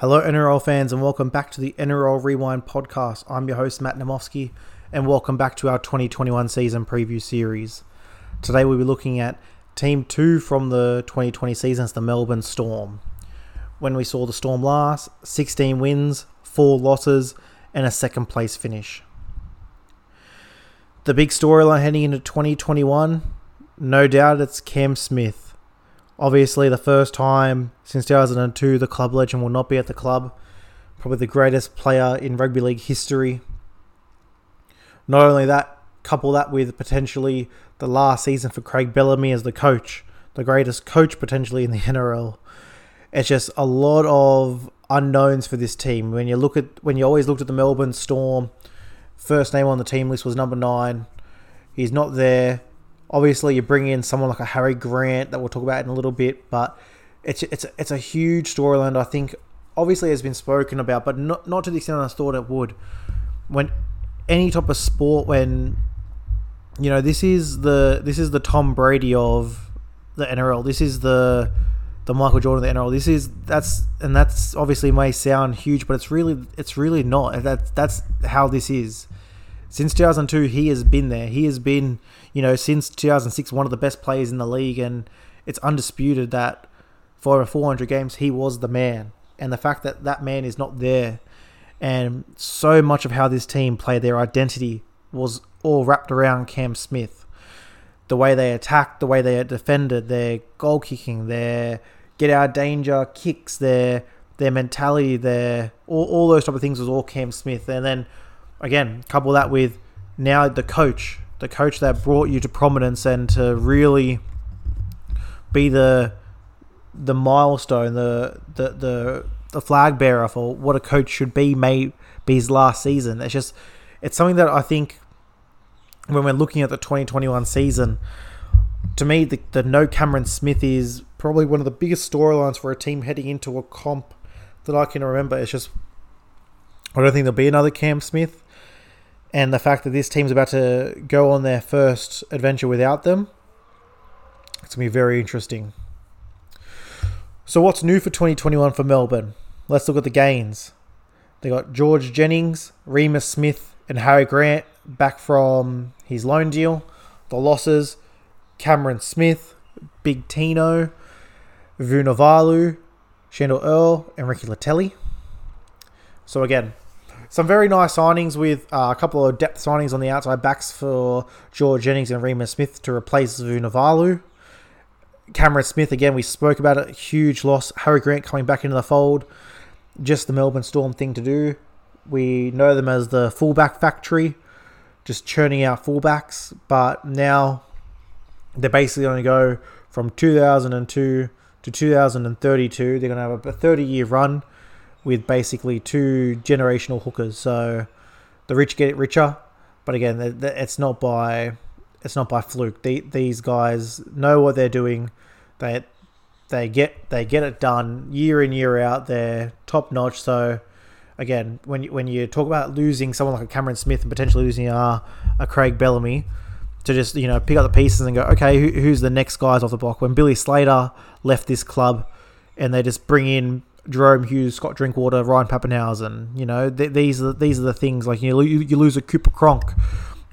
Hello, NRL fans, and welcome back to the NRL Rewind podcast. I'm your host, Matt Namofsky, and welcome back to our 2021 season preview series. Today, we'll be looking at Team 2 from the 2020 season, it's the Melbourne Storm. When we saw the Storm last, 16 wins, 4 losses, and a second place finish. The big storyline heading into 2021, no doubt it's Cam Smith Obviously, the first time since 2002, the club legend will not be at the club. Probably the greatest player in rugby league history. Not only that, couple that with potentially the last season for Craig Bellamy as the coach, the greatest coach potentially in the NRL. It's just a lot of unknowns for this team. When you look at when you always looked at the Melbourne Storm, first name on the team list was number nine. He's not there. Obviously, you bring in someone like a Harry Grant that we'll talk about in a little bit, but it's it's it's a huge storyline. I think obviously has been spoken about, but not not to the extent I thought it would. When any type of sport, when you know this is the this is the Tom Brady of the NRL. This is the the Michael Jordan of the NRL. This is that's and that's obviously may sound huge, but it's really it's really not. That that's how this is. Since 2002, he has been there. He has been, you know, since 2006, one of the best players in the league, and it's undisputed that for over 400 games, he was the man. And the fact that that man is not there, and so much of how this team played their identity was all wrapped around Cam Smith. The way they attacked, the way they defended, their goal kicking, their get out danger kicks, their their mentality, their all, all those type of things was all Cam Smith. And then again, couple that with now the coach, the coach that brought you to prominence and to really be the the milestone, the the the, the flag bearer for what a coach should be may be his last season. It's just it's something that I think when we're looking at the 2021 season, to me the, the no Cameron Smith is probably one of the biggest storylines for a team heading into a comp that I can remember. It's just I don't think there'll be another Cam Smith and the fact that this team's about to go on their first adventure without them, it's going to be very interesting. So, what's new for 2021 for Melbourne? Let's look at the gains. They got George Jennings, Reimis Smith, and Harry Grant back from his loan deal. The losses Cameron Smith, Big Tino, Vunivalu, Sandor Earl, and Ricky Leutele. So, again, some very nice signings with uh, a couple of depth signings on the outside backs for George Jennings and Reimis Smith to replace Vunivalu. Cameron Smith, again, we spoke about it. Huge loss. Harry Grant coming back into the fold. Just the Melbourne Storm thing to do. We know them as the fullback factory, just churning out fullbacks. But now they're basically going to go from 2002 to 2032. They're going to have a 30 year run with basically two generational hookers. So the rich get richer, but again, it's not by it's not by fluke. these guys know what they're doing. They they get they get it done year in year out. They're top notch. So again, when you, when you talk about losing someone like a Cameron Smith and potentially losing a, a Craig Bellamy, to just you know pick up the pieces and go, okay, who, who's the next guys off the block? When Billy Slater left this club, and they just bring in Jahrome Hughes, Scott Drinkwater, Ryan Papenhuyzen. You know, th- these are these are the things like you, you you lose a Cooper Cronk,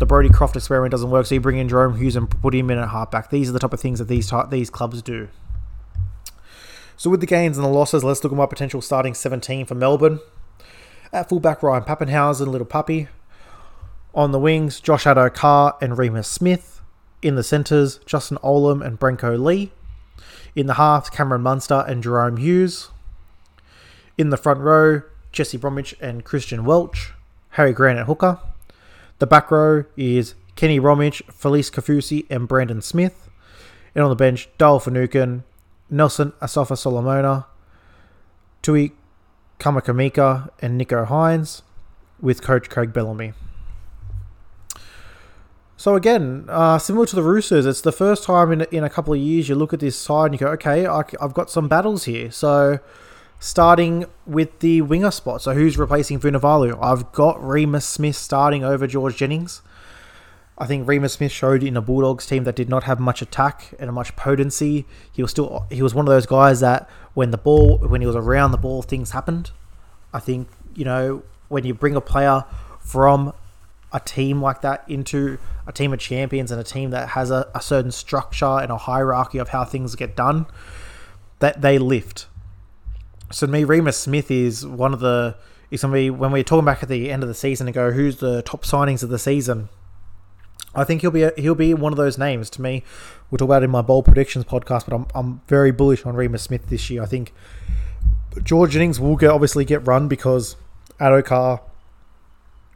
the Brodie Croft experiment doesn't work, so you bring in Jahrome Hughes and put him in at halfback. These are the type of things that these these clubs do. So with the gains and the losses, let's look at my potential starting 17 for Melbourne. At fullback, Ryan Papenhuyzen, Little Puppy. On the wings, Josh Addo-Carr and Reimis Smith. In the centres, Justin Olam and Brenko Lee. In the halves, Cameron Munster and Jahrome Hughes. In the front row, Jesse Bromwich and Christian Welch, Harry Grant at hooker. The back row is Kenny Bromwich, Felise Kaufusi, and Brandon Smith. And on the bench, Dale Finucane, Nelson Asofa Solomona, Tui Kamikamica, and Nicho Hynes, with coach Craig Bellamy. So again, uh, similar to the Roosters, it's the first time in, in a couple of years you look at this side and you go, okay, I, have got some battles here. So starting with the winger spot. So who's replacing Vunivalu? I've got Reimis Smith starting over George Jennings. I think Reimis Smith showed in a Bulldogs team that did not have much attack and much potency. He was still he was one of those guys that when the ball when he was around the ball things happened. I think you know when you bring a player from a team like that into a team of champions and a team that has a, a certain structure and a hierarchy of how things get done, that they lift. So to me, Reimis Smith is one of the is somebody when we're talking back at the end of the season and go who's the top signings of the season. I think he'll be a, he'll be one of those names to me. We'll talk about it in my bold predictions podcast, but I'm, I'm very bullish on Reimis Smith this year. I think George Jennings will get obviously get run because Addo-Carr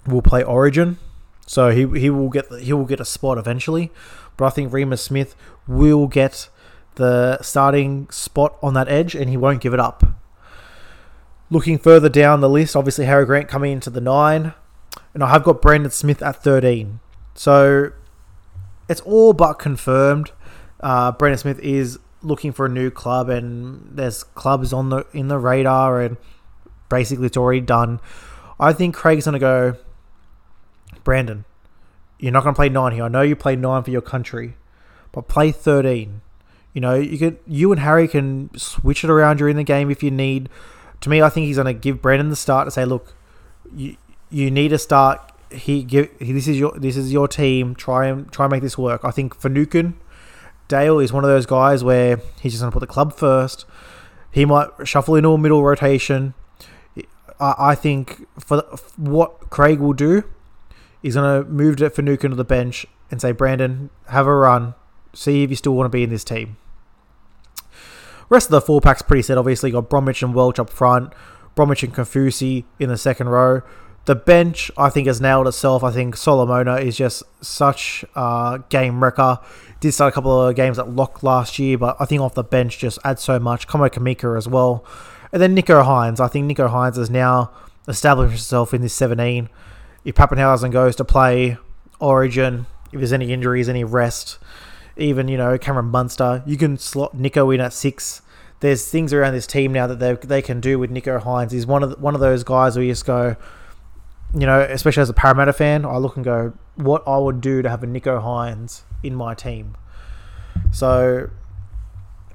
will play Origin, so he he will get he will get a spot eventually. But I think Reimis Smith will get the starting spot on that edge, and he won't give it up. Looking further down the list, obviously Harry Grant coming into the nine, and I have got Brandon Smith at thirteen. So it's all but confirmed. Uh, Brandon Smith is looking for a new club, and there's clubs on the in the radar, and basically it's already done. I think Craig's gonna go. Brandon, you're not gonna play nine here. I know you play nine for your country, but play thirteen. You know, you could you and Harry can switch it around during the game if you need. To me, I think he's gonna give Brandon the start to say, look, you you need to start he give he, this is your this is your team. Try and try and make this work. I think Finucane, Dale is one of those guys where he's just going to put the club first. He might shuffle into a middle rotation. I, I think for, the, for what Craig will do, he's going to move it Finucane to the bench and say, Brandon, have a run. See if you still want to be in this team. Rest of the four pack's pretty set. Obviously, got Bromwich and Welch up front, Bromwich and Kaufusi in the second row the bench, I think, has nailed itself. I think Solomona is just such a game wrecker. Did start a couple of games at lock last year, but I think off the bench just adds so much. Kamikamica as well. And then Nicho Hynes. I think Nicho Hynes has now established himself in this 17. If Papenhuyzen goes to play Origin, if there's any injuries, any rest, even, you know, Cameron Munster, you can slot Nicho in at six. There's things around this team now that they, they can do with Nicho Hynes. He's one of the, one of those guys where you just go, you know, especially as a Parramatta fan, I look and go, what I would do to have a Nicho Hynes in my team. So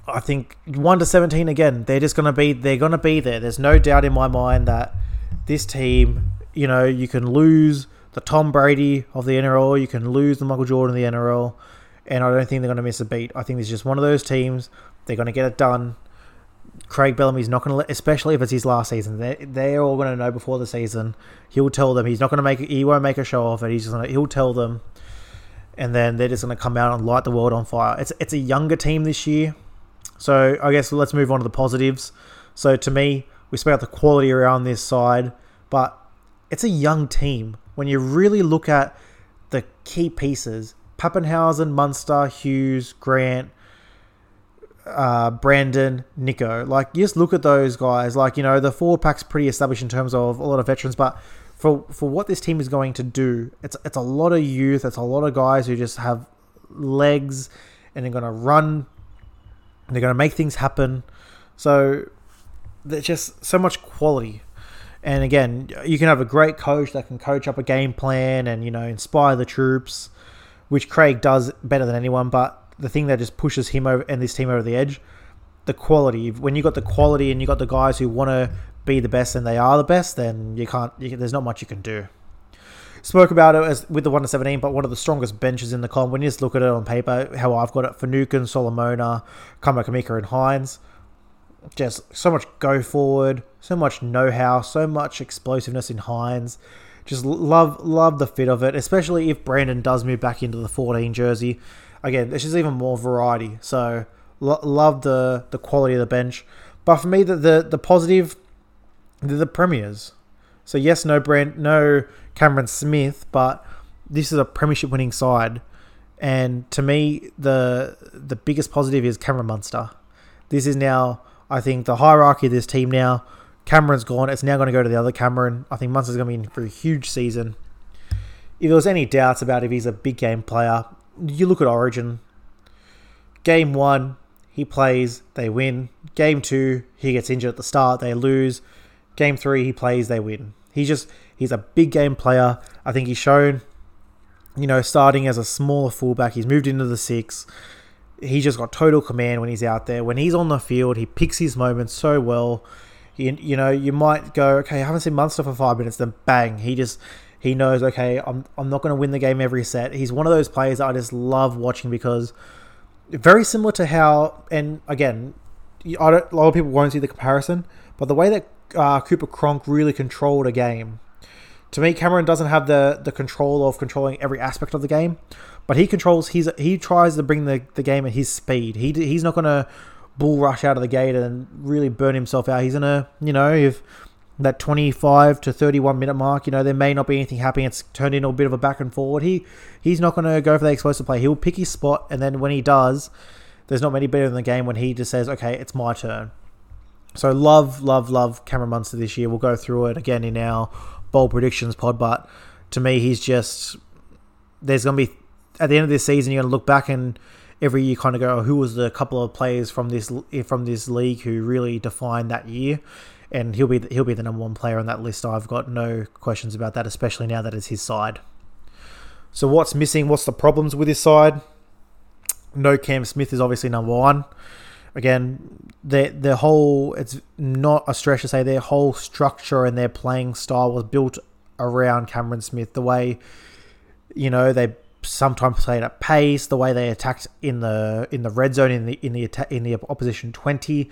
I think one to seventeen again, they're just gonna be they're gonna be there. There's no doubt in my mind that this team, you know, you can lose the Tom Brady of the NRL, you can lose the Michael Jordan of the NRL, and I don't think they're gonna miss a beat. I think it's just one of those teams. They're gonna get it done. Craig Bellamy's not going to let, especially if it's his last season. They're, they're all going to know before the season. He'll tell them he's not going to make. He won't make a show of it. He's just going to. He'll tell them, and then they're just going to come out and light the world on fire. It's it's a younger team this year, so I guess let's move on to the positives. So to me, we spoke about the quality around this side, but it's a young team. When you really look at the key pieces, Papenhuyzen, Munster, Hughes, Grant, uh, Brandon, Nicho. Like, just look at those guys. Like, you know, the four pack's pretty established in terms of a lot of veterans, but for for what this team is going to do, it's it's a lot of youth. It's a lot of guys who just have legs and they're going to run. And they're going to make things happen. So there's just so much quality. And again, you can have a great coach that can coach up a game plan and you know inspire the troops, which Craig does better than anyone. But the thing that just pushes him over and this team over the edge. The quality. When you got the quality and you got the guys who want to be the best and they are the best, then you can't. You, there's not much you can do. Spoke about it as with the one to seventeen, but one of the strongest benches in the comp. When you just look at it on paper, how I've got it Finucane, Solomona, Kamika, and Hynes. Just so much go forward, so much know how, so much explosiveness in Hynes just love love the fit of it, especially if Brandon does move back into the 14 jersey again, there's just even more variety. So lo- love the the quality of the bench. But for me, the the, the positive, the, the premiers. So yes, no brand, no Cameron Smith, but this is a premiership winning side. And to me, the the biggest positive is Cameron Munster. This is now, I think, the hierarchy of this team now. Cameron's gone. It's now going to go to the other Cameron. I think Munster's going to be in for a huge season. If there was any doubts about if he's a big game player, you look at Origin. Game one, he plays, they win. Game two, he gets injured at the start, they lose. Game three, he plays, they win. He's just he's a big game player. I think he's shown you know, starting as a smaller fullback. He's moved into the six. He's just got total command when he's out there. When he's on the field, he picks his moments so well. You, you know, you might go, okay, I haven't seen Munster for five minutes. Then bang, he just he knows, okay, I'm I'm not going to win the game every set. He's one of those players I just love watching because very similar to how, and again, I don't, a lot of people won't see the comparison, but the way that uh, Cooper Cronk really controlled a game. To me, Cameron doesn't have the the control of controlling every aspect of the game, but he controls. He's he tries to bring the, the game at his speed. He he's not gonna bull rush out of the gate and really burn himself out. He's gonna you know if that 25 to 31 minute mark, you know, there may not be anything happening. It's turned into a bit of a back and forward. He he's not going to go for the explosive play. He'll pick his spot, and then when he does, there's not many better in the game when he just says, "Okay, it's my turn." So love, love, love Cameron Munster this year. We'll go through it again in our bold predictions pod, but to me, he's just there's going to be at the end of this season, you're going to look back and every year kind of go, oh, who was the couple of players from this eh, from this league who really defined that year? and he'll be he'll be the number one player on that list. I've got no questions about that, especially now that it's his side. So what's missing? What's the problems with his side? No, Cam Smith is obviously number one. Again, their their whole it's not a stretch to say their whole structure and their playing style was built around Cameron Smith. The way you know they sometimes played at pace, the way they attacked in the in the red zone in the in the in the opposition twenty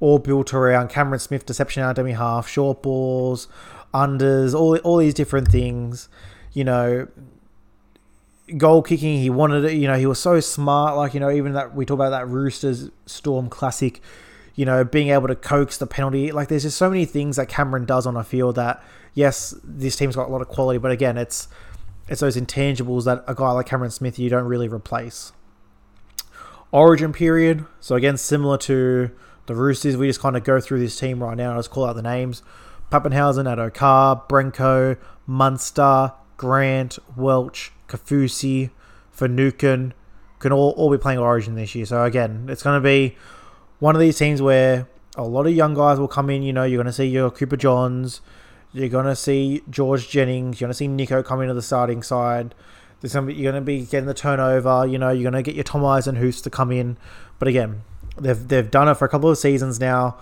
all built around Cameron Smith, deception out dummy half, short balls, unders, all all these different things. You know, goal kicking. He wanted it. You know, he was so smart. Like you know, even that we talk about that Roosters Storm Classic. You know, being able to coax the penalty. Like there's just so many things that Cameron does on a field that yes, this team's got a lot of quality, but again, it's it's those intangibles that a guy like Cameron Smith you don't really replace. Origin period. So again, similar to the Roosters. We just kind of go through this team right now. Just call out the names. Papenhuyzen, Addo-Carr, Brenko, Munster, Grant, Welch, Kaufusi, Finucane can all, all be playing Origin this year. So again, it's going to be one of these teams where a lot of young guys will come in. You know, you're going to see your Cooper Johns, you're to see George Jennings, you're to see Nicho come into the starting side. There's you're to be getting the turnover. You know, you're to get your Tom Eisenhuth to come in. But again, They've they've done it for a couple of seasons now.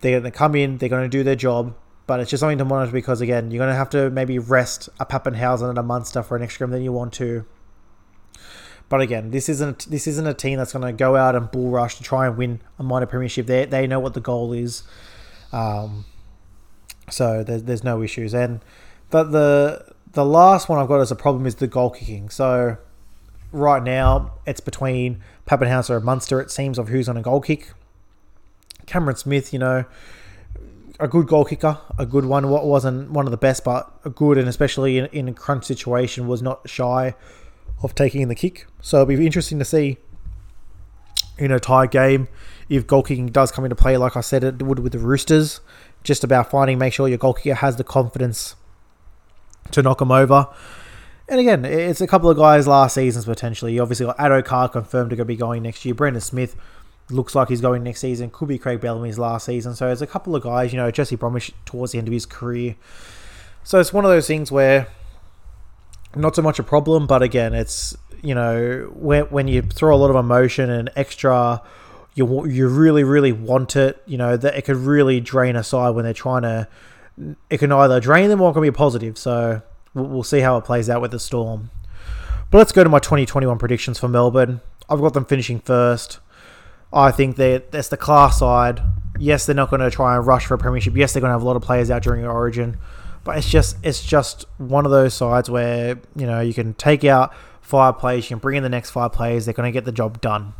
They're to come in. They're to do their job. But it's just something to monitor because again, you're to have to maybe rest a Papenhuyzen and a Munster for an extra game than you want to. But again, this isn't this isn't a team that's going to go out and bull rush to try and win a minor premiership. They they know what the goal is, um, so there's there's no issues. And but the the last one I've got as a problem is the goal kicking. So right now it's between Papenhuyzen and Munster, it seems, of who's on a goal kick. Cameron Smith, you know, a good goal kicker, a good one. What wasn't one of the best, but a good, and especially in, in a crunch situation, was not shy of taking the kick. So it'll be interesting to see in a tie game if goal kicking does come into play, like I said it would with the Roosters. Just about finding, make sure your goalkeeper has the confidence to knock them over. And again, it's a couple of guys last seasons potentially. You obviously got Addo-Carr confirmed to be going next year. Brandon Smith looks like he's going next season. Could be Craig Bellamy's last season. So there's a couple of guys, you know, Jesse Bromwich towards the end of his career. So it's one of those things where not so much a problem, but again, it's you know when when you throw a lot of emotion and extra, you you really really want it. You know that it could really drain a side when they're trying to. It can either drain them or it can be positive. So we'll see how it plays out with the Storm. But let's go to my 2021 predictions for Melbourne. I've got them finishing first. I think that that's the class side. Yes, they're not going to try and rush for a premiership. Yes, they're going to have a lot of players out during Origin, but it's just it's just one of those sides where you know you can take out five players, you can bring in the next five players. They're going to get the job done.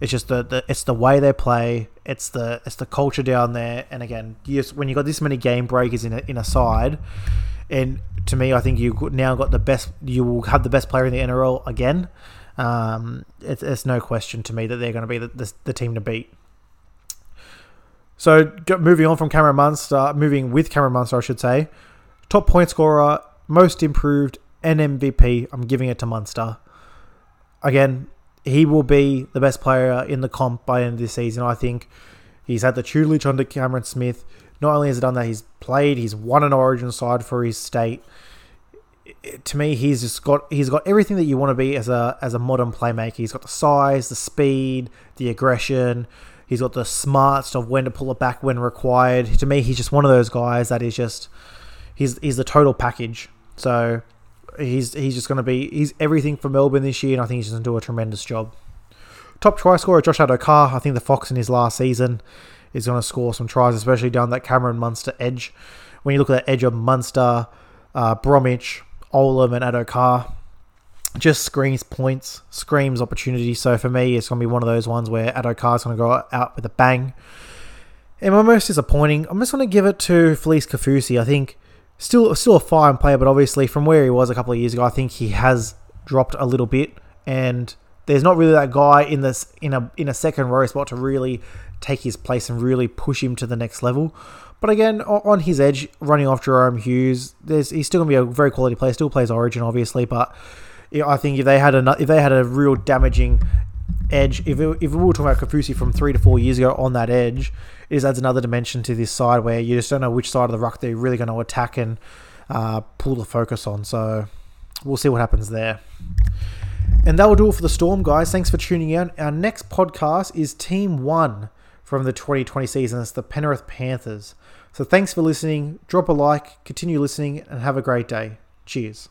It's just the, the it's the way they play. It's the it's the culture down there. And again, when you got this many game breakers in a, in a side, and to me, I think you now got the best. You will have the best player in the NRL again. Um, it's, it's no question to me that they're going to be the, the, the team to beat. So moving on from Cameron Munster, moving with Cameron Munster, I should say, top point scorer, most improved, and MVP. I'm giving it to Munster. Again, he will be the best player in the comp by the end of this season. I think he's had the tutelage under Cameron Smith. Not only has he done that, he's played, he's won an origin side for his state. to me, he's just got he's got everything that you want to be as a as a modern playmaker. He's got the size, the speed, the aggression. He's got the smarts of when to pull it back when required. To me, he's just one of those guys that is just he's he's the total package. So he's he's just going to be he's everything for Melbourne this year, and I think he's going to do a tremendous job. Top try scorer Josh Addo-Carr. I think the Fox in his last season is going to score some tries, especially down that Cameron Munster edge. When you look at that edge of Munster, uh, Bromwich, Olam, and Addo-Carr, just screams points, screams opportunity. So for me, it's going to be one of those ones where Addo-Carr is going to go out with a bang. And my most disappointing, I'm just going to give it to Felise Kaufusi. I think still still a fine player, but obviously from where he was a couple of years ago, I think he has dropped a little bit. And there's not really that guy in this in a in a second row spot to really take his place and really push him to the next level. But again, on his edge, running off Jahrome Hughes, there's he's still gonna be a very quality player. Still plays Origin, obviously, but I think if they had a if they had a real damaging edge, if, it, if we were talking about Kaufusi from three to four years ago on that edge, it just adds another dimension to this side where you just don't know which side of the ruck they're really going to attack and uh, pull the focus on. So we'll see what happens there. And that will do it for the Storm, guys. Thanks for tuning in. Our next podcast is Team One from the 2020 season. It's the Penrith Panthers. So thanks for listening. Drop a like, continue listening, and have a great day. Cheers.